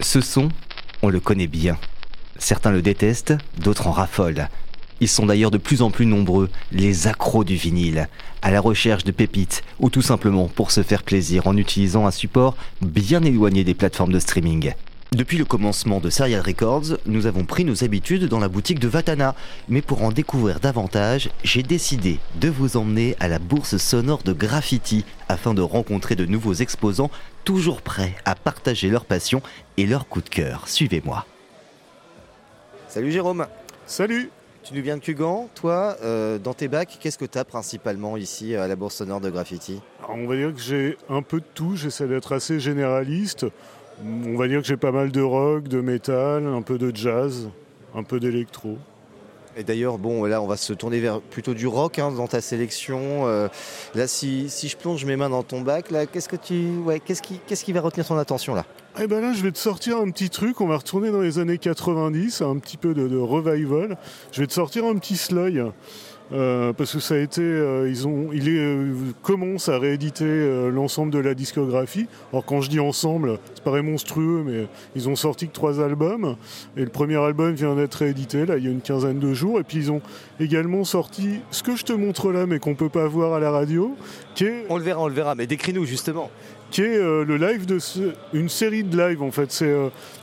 Ce son, on le connaît bien. Certains le détestent, d'autres en raffolent. Ils sont d'ailleurs de plus en plus nombreux, les accros du vinyle, à la recherche de pépites ou tout simplement pour se faire plaisir en utilisant un support bien éloigné des plateformes de streaming. Depuis le commencement de Serial Records, nous avons pris nos habitudes dans la boutique de Vatana. Mais pour en découvrir davantage, j'ai décidé de vous emmener à la bourse sonore de Graffiti afin de rencontrer de nouveaux exposants toujours prêts à partager leur passion et leur coup de cœur. Suivez-moi. Salut Jérôme. Salut. Tu nous viens de Cugan, toi, euh, dans tes bacs, qu'est-ce que tu as principalement ici à la Bourse Sonore de Graffiti? On va dire que j'ai un peu de tout, j'essaie d'être assez généraliste. On va dire que j'ai pas mal de rock, de métal, un peu de jazz, un peu d'électro. Et d'ailleurs, bon, là, on va se tourner vers plutôt du rock hein, dans ta sélection. Euh, là, si, je plonge mes mains dans ton bac, là, qu'est-ce que tu, ouais, qu'est-ce qui, qu'est-ce qui va retenir ton attention là? Eh ben là, je vais te sortir un petit truc. On va retourner dans les années 90, un petit peu de, de revival. Je vais te sortir un petit Sloy. Euh, parce que ça a été, euh, ils ont, il est, euh, commence à rééditer l'ensemble de la discographie. Alors quand je dis ensemble, c'est paraît monstrueux, mais ils ont sorti que trois albums et le premier album vient d'être réédité là il y a une quinzaine de jours. Et puis ils ont également sorti ce que je te montre là, mais qu'on peut pas voir à la radio, qui est, on le verra, on le verra, mais décris-nous justement. Qui est le live de une série de lives en fait. C'est,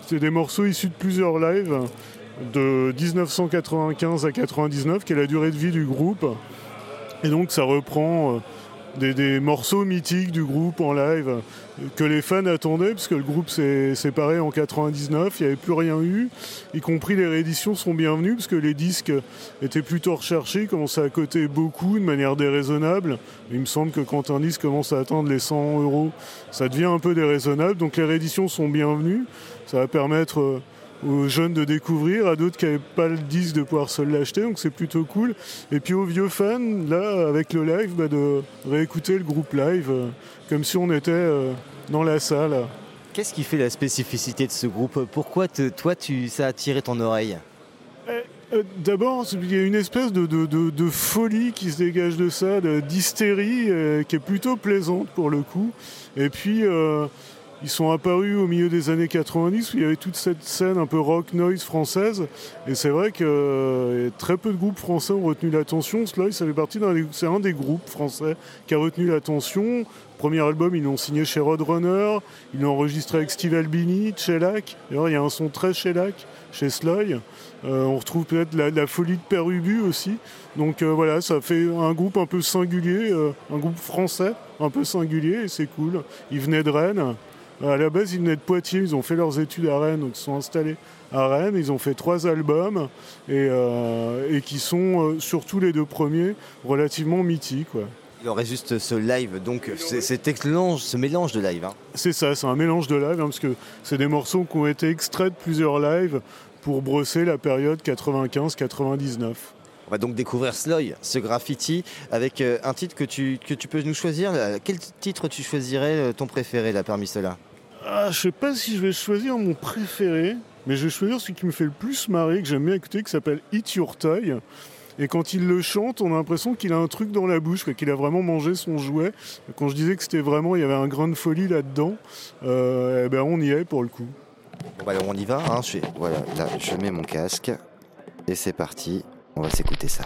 c'est des morceaux issus de plusieurs lives de 1995 à 99, qui est la durée de vie du groupe. Et donc ça reprend euh, des, morceaux mythiques du groupe en live que les fans attendaient, parce que le groupe s'est séparé en 99, il n'y avait plus rien eu, y compris les rééditions sont bienvenues, parce que les disques étaient plutôt recherchés, commençaient à coter beaucoup de manière déraisonnable. Il me semble que quand un disque commence à atteindre les 100 euros, ça devient un peu déraisonnable, donc les rééditions sont bienvenues, ça va permettre euh, aux jeunes de découvrir, à d'autres qui n'avaient pas le disque de pouvoir se l'acheter, donc c'est plutôt cool. Et puis aux vieux fans, là, avec le live, bah, de réécouter le groupe live, euh, comme si on était euh, dans la salle. Qu'est-ce qui fait la spécificité de ce groupe? Pourquoi toi, tu, ça a attiré ton oreille? Eh, euh, D'abord, il y a une espèce de, de, folie qui se dégage de ça, d'hystérie, qui est plutôt plaisante pour le coup. Et puis, ils sont apparus au milieu des années 90 où il y avait toute cette scène un peu rock noise française. Et c'est vrai que euh, très peu de groupes français ont retenu l'attention. D'un c'est un des groupes français qui a retenu l'attention. Premier album, ils l'ont signé chez Roadrunner, ils l'ont enregistré avec Steve Albini, Shellac. D'ailleurs, il y a un son très Shellac chez Sloy. Euh, on retrouve peut-être la, folie de Père Ubu aussi. Donc euh, voilà, ça fait un groupe un peu singulier, un groupe français un peu singulier et c'est cool. Ils venaient de Rennes. À la base, ils venaient de Poitiers, ils ont fait leurs études à Rennes, donc ils sont installés à Rennes. Ils ont fait trois albums et, euh, qui sont, euh, surtout les deux premiers, relativement mythiques. Il aurait juste ce live, donc mélange, ce mélange de live. Hein. C'est ça, c'est un mélange de live, hein, parce que c'est des morceaux qui ont été extraits de plusieurs lives pour brosser la période 95-99. On va donc découvrir Sloy, ce graffiti, avec euh, un titre que tu, que tu peux nous choisir. Quel titre tu choisirais ton préféré là parmi ceux-là? Ah, je sais pas si je vais choisir mon préféré, mais je vais choisir celui qui me fait le plus marrer, que j'aime bien écouter, qui s'appelle Eat Your Toy. Et quand il le chante, on a l'impression qu'il a un truc dans la bouche, qu'il a vraiment mangé son jouet. Quand je disais que c'était vraiment, il y avait un grain de folie là-dedans, euh, eh ben on y est pour le coup. Bon, bah, on y va. Hein. Voilà, là, je mets mon casque et c'est parti. On va s'écouter ça.